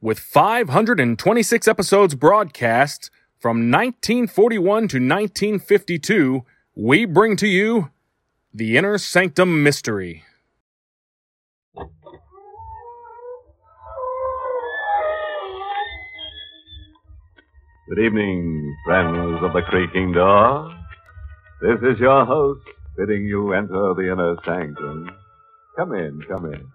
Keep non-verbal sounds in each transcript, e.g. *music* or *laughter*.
with 526 episodes broadcast from 1941 to 1952, we bring to you The Inner Sanctum Mystery. Good evening, friends of the creaking door. This is your host bidding you enter the inner sanctum. Come in, come in.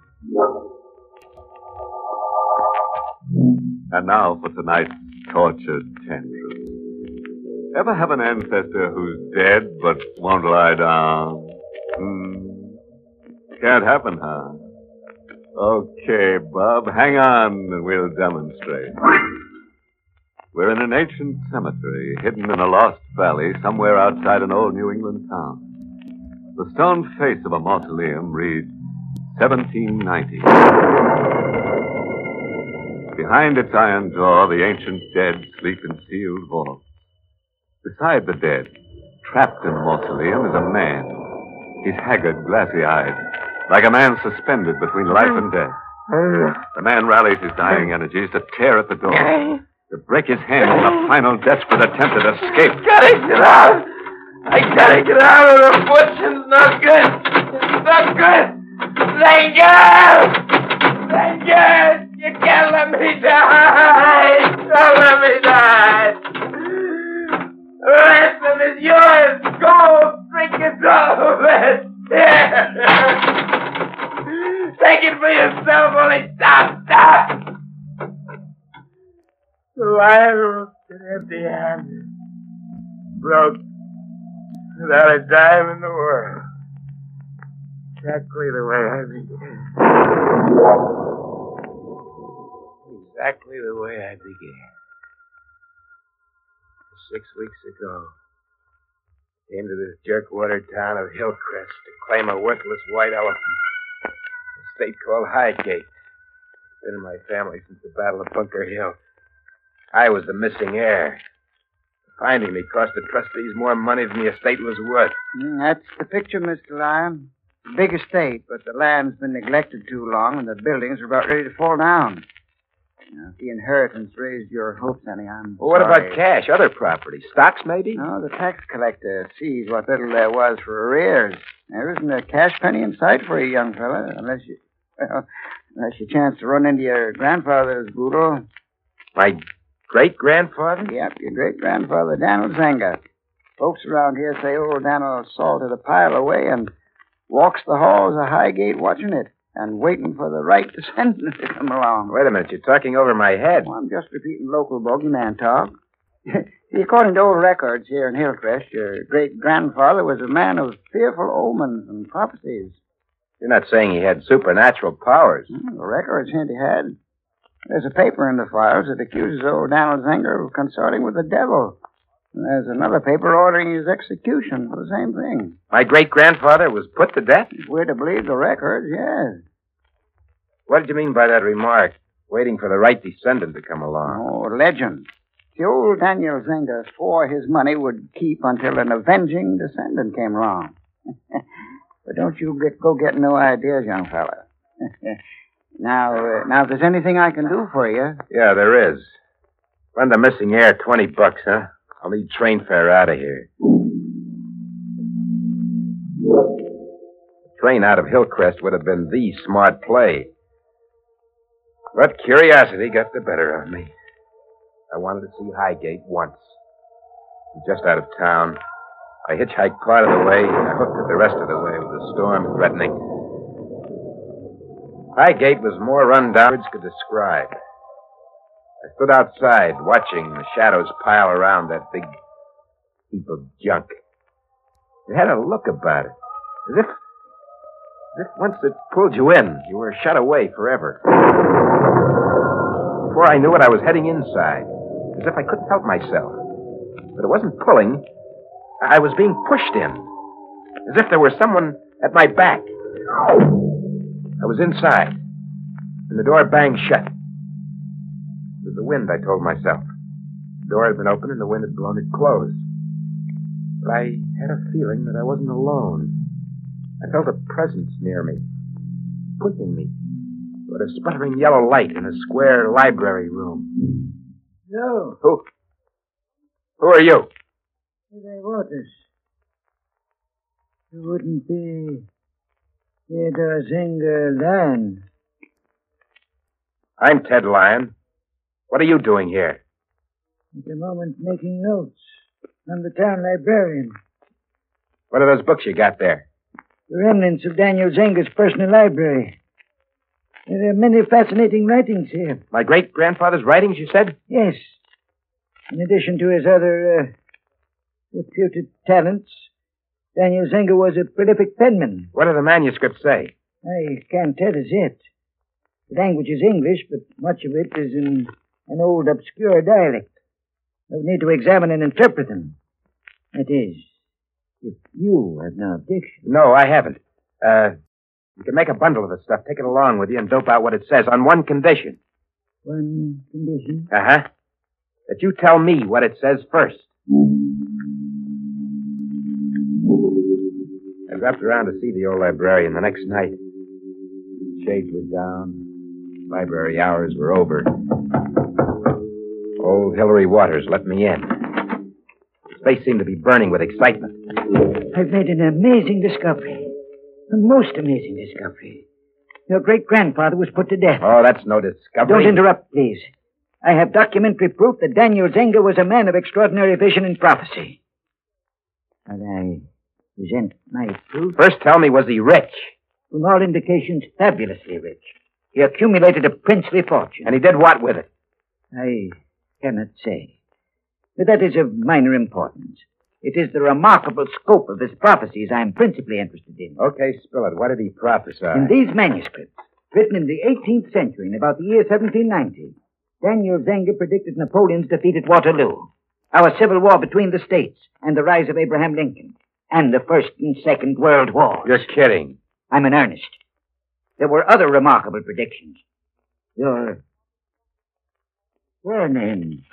And now for tonight's tortured tension. Ever have an ancestor who's dead but won't lie down? Hmm. Can't happen, huh? Okay, Bob, hang on and we'll demonstrate. We're in an ancient cemetery hidden in a lost valley somewhere outside an old New England town. The stone face of a mausoleum reads 1790. Behind its iron door, the ancient dead sleep in sealed vaults. Beside the dead, trapped in the mausoleum, is a man. He's haggard, glassy eyed, like a man suspended between life and death. The man rallies his dying energies to tear at the door, to break his hand in a final desperate attempt at escape. gotta get out. I gotta get out of the fortune's not good. It's not good. Thank God. Thank. You can't let me die. Don't let me die. The ransom is yours. Go. Drink it. Here. Take it for yourself. Only stop. Stop. The lion was empty handed. Broke without a dime in the world. Exactly the way I began. Exactly the way I began. Six weeks ago, I came to this jerkwater town of Hillcrest to claim a worthless white elephant. A state called Highgate. Been in my family since the Battle of Bunker Hill. I was the missing heir. Finding me cost the trustees more money than the estate was worth. Mm, that's the picture, Mr. Lyon. Big estate, but the land's been neglected too long, and the buildings are about ready to fall down. Now, if the inheritance raised your hopes any, I'm Well, what sorry. about cash? Other property? Stocks, maybe? No, the tax collector sees what little there was for arrears. There isn't a cash penny in sight for you, young fella, unless you, well, unless you chance to run into your grandfather's boodle. My great grandfather? Yep, your great-grandfather, Daniel Zenger. Folks around here say old Daniel salted a pile away and walks the halls of Highgate watching it and waiting for the right descendant *laughs* to come along. Wait a minute, you're talking over my head. Well, I'm just repeating local bogeyman talk. *laughs* According to old records here in Hillcrest, your great-grandfather was a man of fearful omens and prophecies. You're not saying he had supernatural powers. Hmm, the records hint he had. There's a paper in the files that accuses old Donald Zenger of consorting with the devil. And there's another paper ordering his execution for the same thing. My great grandfather was put to death? If we're to believe the records, yes. What did you mean by that remark? Waiting for the right descendant to come along. Oh, legend. The old Daniel Zenger swore his money would keep until an avenging descendant came along. *laughs* but don't you get, go get no ideas, young fella. *laughs* now, uh, now, if there's anything I can do for you, Yeah, there is. Run the missing heir 20 bucks, huh? I'll need train fare out of here. The train out of Hillcrest would have been the smart play. But curiosity got the better of me. I wanted to see Highgate once. Just out of town. I hitchhiked part of the way, and I hooked it the rest of the way with the storm threatening. Highgate was more run down could describe. I stood outside, watching the shadows pile around that big heap of junk. It had a look about it, as if, as if once it pulled you in, you were shut away forever. Before I knew it, I was heading inside, as if I couldn't help myself. But it wasn't pulling. I was being pushed in, as if there were someone at my back. I was inside, and the door banged shut. It was the wind, I told myself. The door had been open and the wind had blown it closed. But I had a feeling that I wasn't alone. I felt a presence near me, pushing me toward a sputtering yellow light in a square library room. So, Who? Who are you? they Waters. You wouldn't be Theodore Zenger Lyon. I'm Ted Lyon. What are you doing here? At the moment making notes. I'm the town librarian. What are those books you got there? The remnants of Daniel Zenger's personal library. There are many fascinating writings here. My great grandfather's writings, you said? Yes. In addition to his other uh, reputed talents, Daniel Zenger was a prolific penman. What do the manuscripts say? I can't tell as yet. The language is English, but much of it is in an old obscure dialect. Would need to examine and interpret them. That is, if you have no objection. No, I haven't. Uh, you can make a bundle of the stuff, take it along with you, and dope out what it says on one condition. One condition. Uh huh. That you tell me what it says first. I dropped around to see the old librarian the next night. Shades were down. Library hours were over. Old Hillary Waters let me in. His face seemed to be burning with excitement. I've made an amazing discovery. The most amazing discovery. Your great grandfather was put to death. Oh, that's no discovery. Don't interrupt, please. I have documentary proof that Daniel Zenger was a man of extraordinary vision and prophecy. And I present my proof. First, tell me, was he rich? From all indications, fabulously rich. He accumulated a princely fortune. And he did what with it? I cannot say. But that is of minor importance. It is the remarkable scope of his prophecies I am principally interested in. Okay, spill it. What did he prophesy? In these manuscripts, written in the 18th century, in about the year 1790, Daniel Zenger predicted Napoleon's defeat at Waterloo, our civil war between the states, and the rise of Abraham Lincoln, and the First and Second World Wars. You're kidding. I'm in earnest. There were other remarkable predictions. Your surname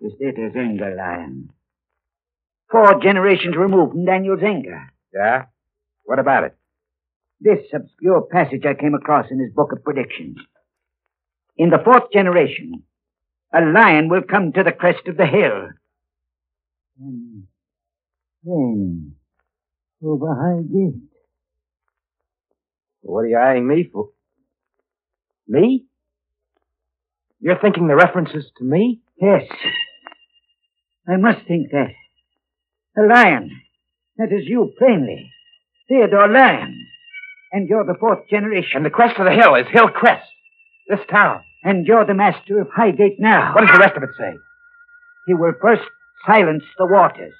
is Theodore Zenger, Lyon. Four generations removed from Daniel Zenger. Yeah? What about it? This obscure passage I came across in his book of predictions. In the fourth generation, a lion will come to the crest of the hill. And then, over High Gate. What are you eyeing me for? Me? You're thinking the references to me? Yes. I must think that. A lion. That is you, plainly. Theodore Lyon. And you're the fourth generation. And the crest of the hill is Hill Crest. This town. And you're the master of Highgate now. What does the rest of it say? He will first silence the waters,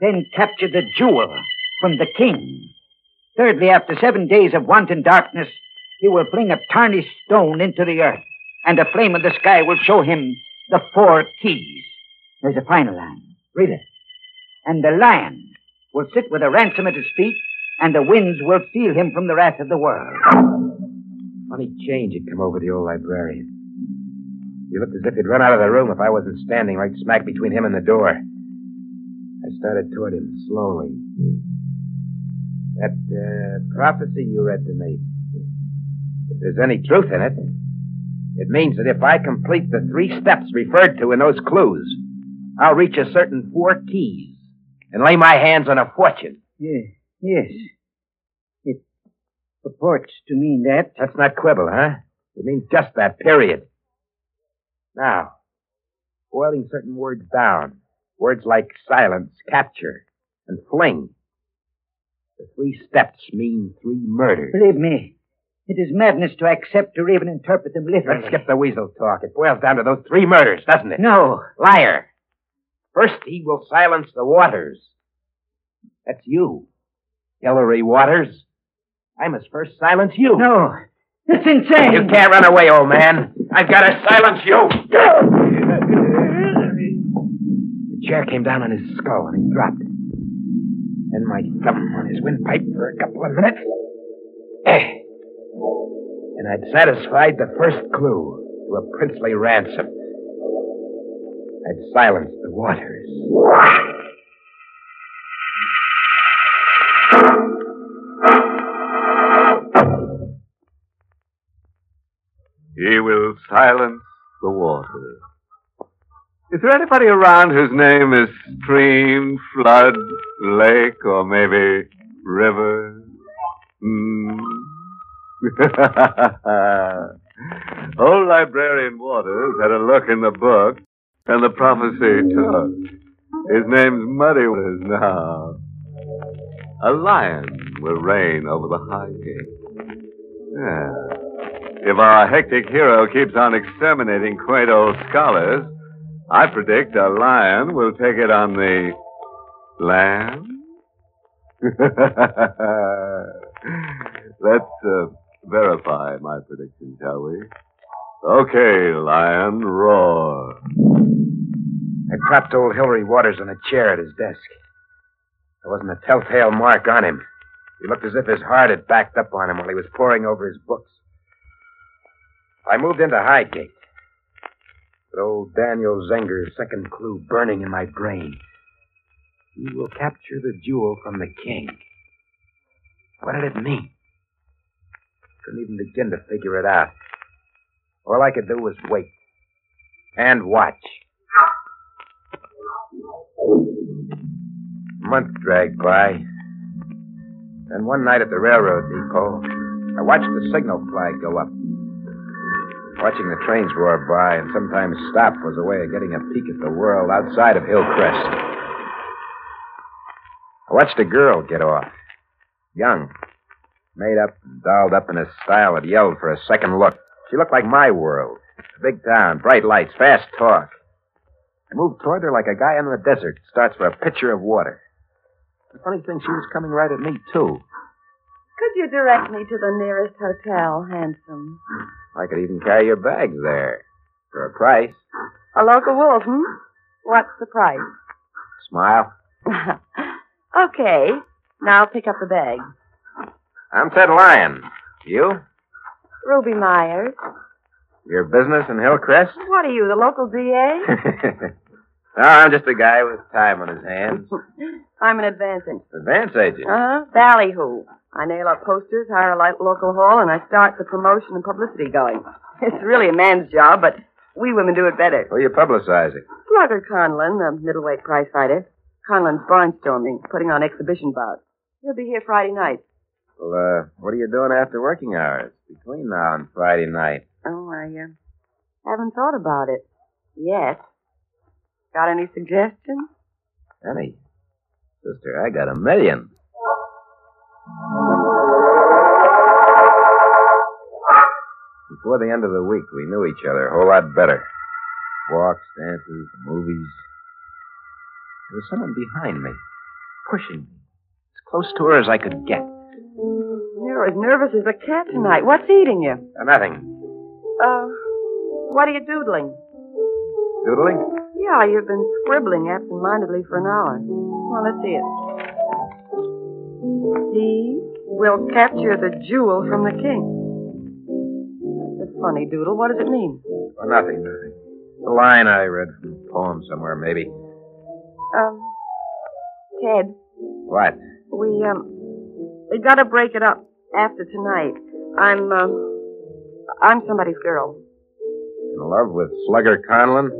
then capture the jewel from the king. Thirdly, after seven days of wanton darkness, he will fling a tarnished stone into the earth, and a flame in the sky will show him the four keys. There's a final line. Read it. And the lion will sit with a ransom at his feet, and the winds will steal him from the wrath of the world. Funny change had come over the old librarian. He looked as if he'd run out of the room if I wasn't standing right smack between him and the door. I started toward him slowly. That uh, prophecy you read to me, if there's any truth in it, it means that if I complete the three steps referred to in those clues, I'll reach a certain four keys and lay my hands on a fortune. Yes, yes. It purports to mean that. That's not quibble, huh? It means just that, period. Now, boiling certain words down, words like silence, capture, and fling. The three steps mean three murders. Believe me, it is madness to accept or even interpret them literally. Let's skip the weasel talk. It boils down to those three murders, doesn't it? No. Liar. First, he will silence the waters. That's you, Hillary Waters. I must first silence you. No. It's insane. You can't run away, old man. I've got to silence you. The chair came down on his skull and he dropped. Then my thumb on his windpipe for a couple of minutes. Eh. And I'd satisfied the first clue to a princely ransom. I'd silenced the waters. He will silence the waters. Is there anybody around whose name is stream, flood, lake, or maybe river? Hmm. *laughs* Old librarian Waters had a look in the book, and the prophecy took. His name's Muddy Waters now. A lion will reign over the high gate. Yeah. If our hectic hero keeps on exterminating quaint old scholars, I predict a lion will take it on the land. *laughs* Let's uh, verify my prediction, shall we? Okay, lion, roar. I propped old Hilary Waters in a chair at his desk. There wasn't a telltale mark on him. He looked as if his heart had backed up on him while he was poring over his books. I moved into Highgate. With old Daniel Zenger's second clue burning in my brain. He will capture the jewel from the king. What did it mean? Couldn't even begin to figure it out. All I could do was wait. And watch. A month dragged by. Then one night at the railroad depot, I watched the signal flag go up. Watching the trains roar by and sometimes stop was a way of getting a peek at the world outside of Hillcrest. I watched a girl get off. Young. Made up and dolled up in a style that yelled for a second look. She looked like my world. A big town, bright lights, fast talk. I moved toward her like a guy in the desert starts for a pitcher of water. The funny thing, she was coming right at me, too. Could you direct me to the nearest hotel, handsome? I could even carry your bags there. For a price. A local wolf, hmm? What's the price? Smile. *laughs* okay. Now pick up the bag. I'm Ted Lyon. You? Ruby Myers. Your business in Hillcrest? What are you, the local DA? *laughs* no, I'm just a guy with time on his hands. I'm an advance agent. Advance agent? Uh-huh. Ballyhoo. I nail up posters, hire a li- local hall, and I start the promotion and publicity going. It's really a man's job, but we women do it better. Who are you publicizing? Slugger Conlon, the middleweight prize fighter. Conlon's barnstorming, putting on exhibition bouts. He'll be here Friday night. Well, uh, what are you doing after working hours? Between now and Friday night. Oh, I uh, haven't thought about it yet. Got any suggestions? Any? sister, I got a million. Before the end of the week, we knew each other a whole lot better. Walks, dances, movies. There was someone behind me, pushing me, as close to her as I could get. You're as nervous as a cat tonight. What's eating you? Uh, nothing. Uh, what are you doodling? Doodling? Yeah, you've been scribbling absent-mindedly for an hour. Well, let's see it. He will capture the jewel from the king. That's a funny doodle. What does it mean? Well, nothing, nothing. It's a line I read from a poem somewhere, maybe. Um, Ted, What? we, um, we gotta break it up after tonight. I'm, uh, I'm somebody's girl. In love with Slugger Conlon?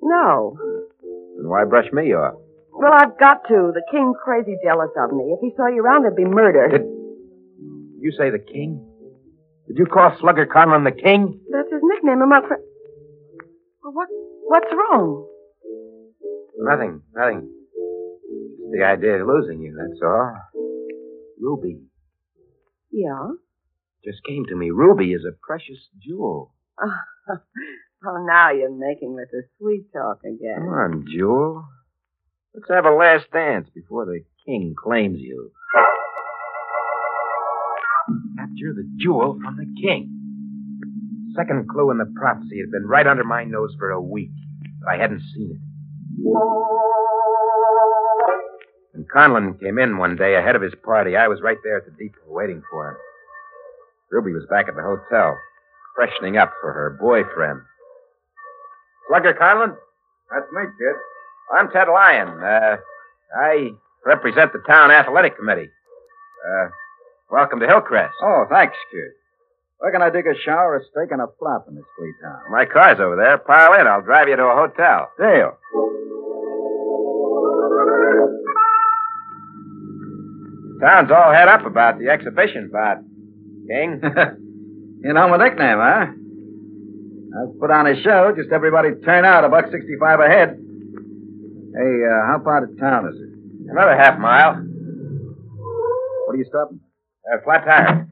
No. Then why brush me off? Well, I've got to. The king's crazy jealous of me. If he saw you around, there'd be murder. Did you say the king? Did you call Slugger Conlon the king? That's his nickname among friends. Well, what, what's wrong? Nothing, nothing. Just the idea of losing you, that's all. Ruby Yeah? just came to me. Ruby is a precious jewel. *laughs* oh, now you're making with the sweet talk again. Come on, Jewel. Let's have a last dance before the king claims you. Capture the jewel from the king. Second clue in the prophecy had been right under my nose for a week, but I hadn't seen it. When Conlon came in one day ahead of his party, I was right there at the depot waiting for him. Ruby was back at the hotel, freshening up for her boyfriend. Slugger Conlon? That's me, kid. I'm Ted Lyon. Uh, I represent the town athletic committee. Uh, welcome to Hillcrest. Oh, thanks, kid. Where can I dig a shower, a steak, and a flop in this flea town? My car's over there. Pile in. I'll drive you to a hotel. Deal. Town's all head up about the exhibition bout. King? you know my nickname, huh? I've put on a show. Just everybody turn out a buck sixty-five a head. Hey, uh, how far to town is it? Another half mile. What are you stopping? Uh, flat tire.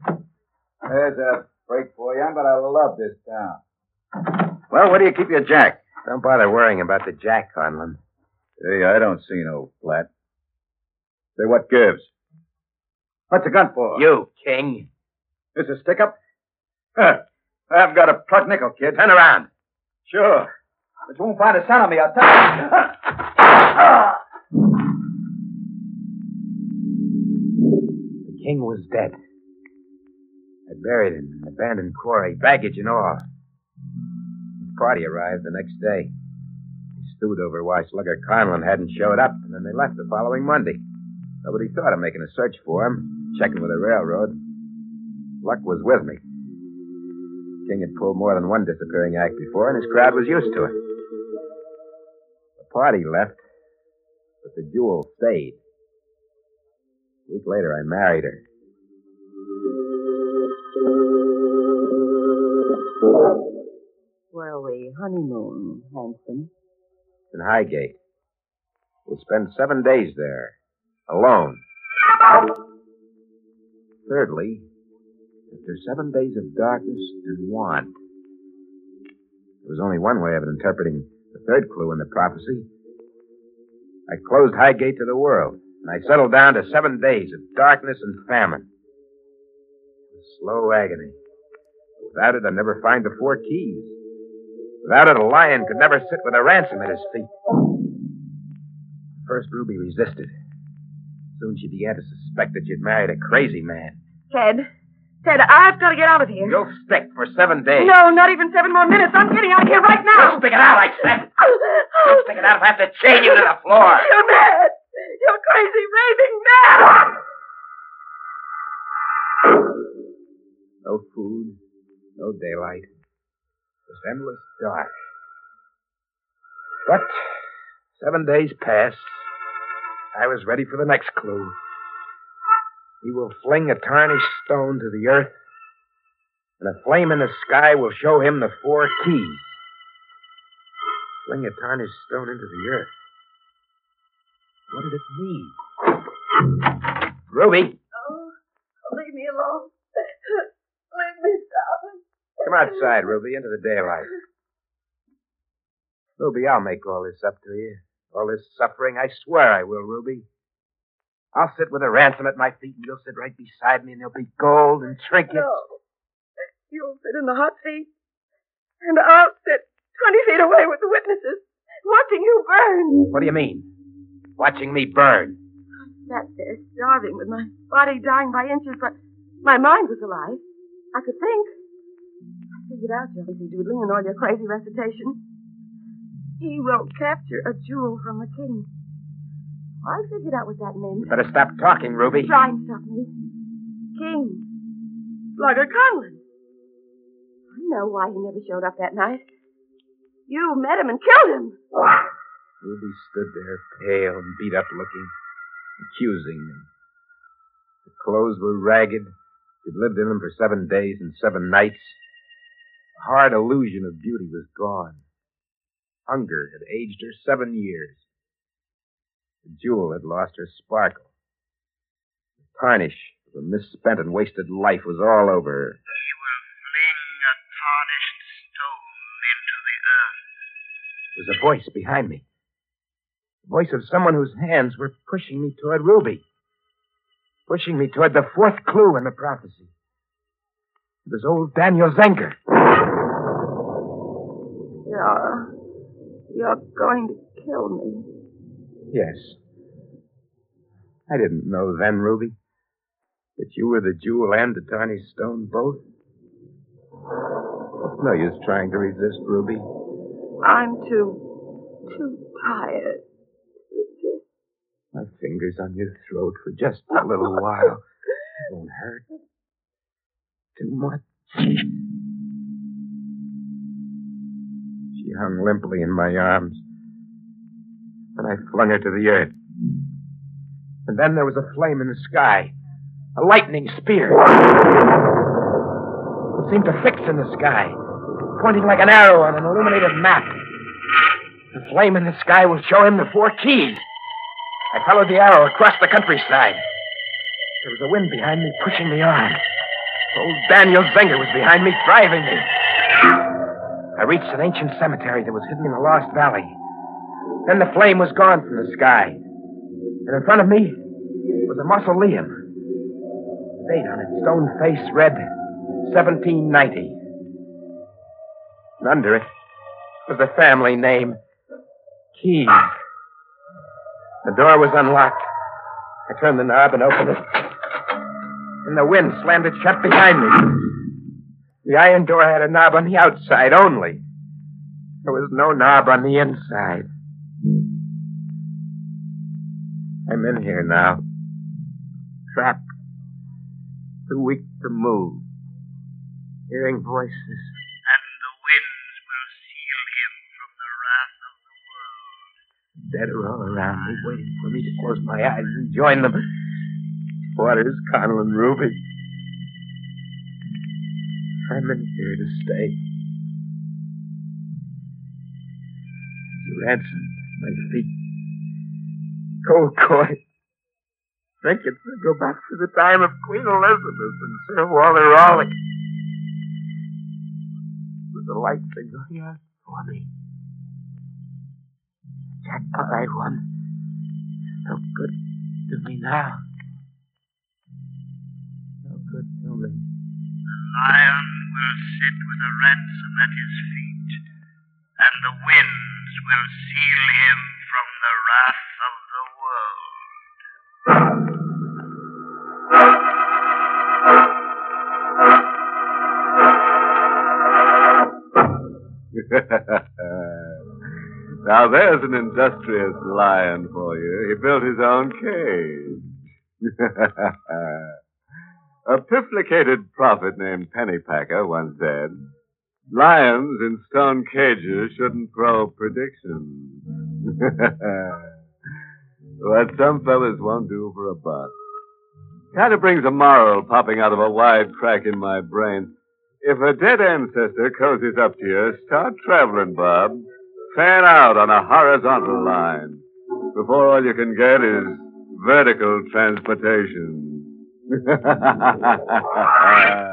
There's a break for you, but I love this town. Well, where do you keep your jack? Don't bother worrying about the jack, Conlon. Hey, I don't see no flat. Say, what gives? What's the gun for? You, King. This a stick up? Huh. I haven't got a plug nickel, kid. Turn around. Sure. But you won't find a son of me, I'll tell you. The king was dead. I buried him in an abandoned quarry, baggage and all. His party arrived the next day. They stewed over why Slugger Conlon hadn't showed up, and then they left the following Monday. Nobody thought of making a search for him, checking with the railroad. Luck was with me. King had pulled more than one disappearing act before, and his crowd was used to it. The party left, but the jewel stayed. A week later, I married her. Where are we honeymoon, handsome. in Highgate. We'll spend seven days there, alone. Thirdly, after seven days of darkness and want, there was only one way of interpreting the third clue in the prophecy. I closed Highgate to the world, and I settled down to seven days of darkness and famine. Slow agony. Without it, I'd never find the four keys. Without it, a lion could never sit with a ransom at his feet. First, Ruby resisted. Soon she began to suspect that you'd married a crazy man. Ted. Ted, I've got to get out of here. You'll stick for seven days. No, not even seven more minutes. I'm getting out of here right now. You'll stick it out, I said. You'll stick it out if I have to chain you to the floor. *laughs* You're mad. You're crazy, raving mad. No food, no daylight. Just endless dark. But seven days passed. I was ready for the next clue. He will fling a tarnished stone to the earth, and a flame in the sky will show him the four keys. Fling a tarnished stone into the earth. What did it mean? Ruby, Oh, leave me alone. *laughs* Leave me, darling. come outside, Ruby, into the daylight. Ruby, I'll make all this up to you. All this suffering, I swear I will, Ruby. I'll sit with a ransom at my feet, and you'll sit right beside me, and there'll be gold and trinkets. No. You'll sit in the hot seat, and I'll sit 20 feet away with the witnesses, watching you burn. What do you mean? Watching me burn. I sat there starving with my body dying by inches, but my mind was alive. I could think. I figured out your lazy doodling and all your crazy recitation. He will capture a jewel from the king. I figured out what that meant. You Better stop talking, Ruby. Try and stop me. King. Slugger Conlon. I know why he never showed up that night. You met him and killed him. *sighs* Ruby stood there, pale and beat up looking, accusing me. The clothes were ragged. She'd lived in them for seven days and seven nights. The hard illusion of beauty was gone. Hunger had aged her seven years. The jewel had lost her sparkle. The tarnish of a misspent and wasted life was all over her. He will fling a tarnished stone into the earth. There was a voice behind me. The voice of someone whose hands were pushing me toward Ruby. Pushing me toward the fourth clue in the prophecy. It was old Daniel Zenger. You're, you're going to kill me. Yes. I didn't know then, Ruby, that you were the jewel and the tarnished stone both. It's no use trying to resist, Ruby. I'm too, too tired. My fingers on your throat for just a little while. *laughs* It won't hurt. Too much. Hung limply in my arms. And I flung her to the earth. And then there was a flame in the sky. A lightning spear. It seemed to fix in the sky, pointing like an arrow on an illuminated map. The flame in the sky will show him the four keys. I followed the arrow across the countryside. There was a wind behind me, pushing me on. Old Daniel Zenger was behind me, driving me. I reached an ancient cemetery that was hidden in a lost valley. Then the flame was gone from the sky. And in front of me was a mausoleum. The date on its stone face read 1790. And under it was the family name Keys. The door was unlocked. I turned the knob and opened it. And the wind slammed it shut behind me. The iron door had a knob on the outside only. There was no knob on the inside. I'm in here now. Trapped. Too weak to move. Hearing voices. And the winds will seal him from the wrath of the world. Dead are all around me, waiting for me to close my eyes and join them. Waters, Conlon, and Ruby. I'm in here to stay. There's ransom my feet. Cold coin. Trinkets that go back to the time of Queen Elizabeth and Sir Walter Raleigh. With the lights are going out for me. Jackpot I won. No good to me now. No good to me. The lion will sit with a ransom at his feet, and the winds will seal him from the wrath of the world. *laughs* now there's an industrious lion for you. He built his own cage. *laughs* A pifflicated prophet named Pennypacker once said, Lions in stone cages shouldn't throw predictions. *laughs* what some fellas won't do for a buck. Kind of brings a moral popping out of a wide crack in my brain. If a dead ancestor cozies up to you, start traveling, Bob. Fan out on a horizontal line before all you can get is vertical transportation uh... *laughs*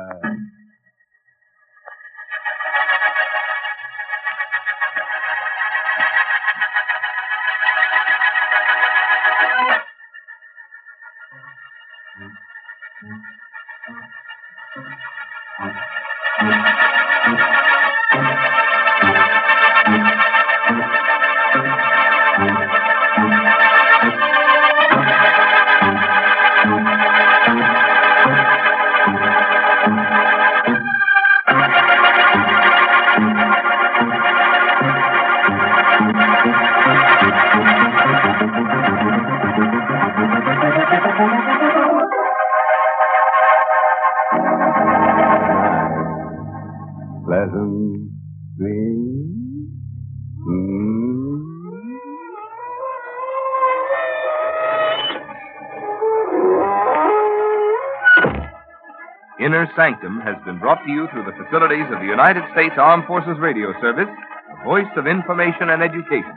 Inner Sanctum has been brought to you through the facilities of the United States Armed Forces Radio Service, the voice of information and education.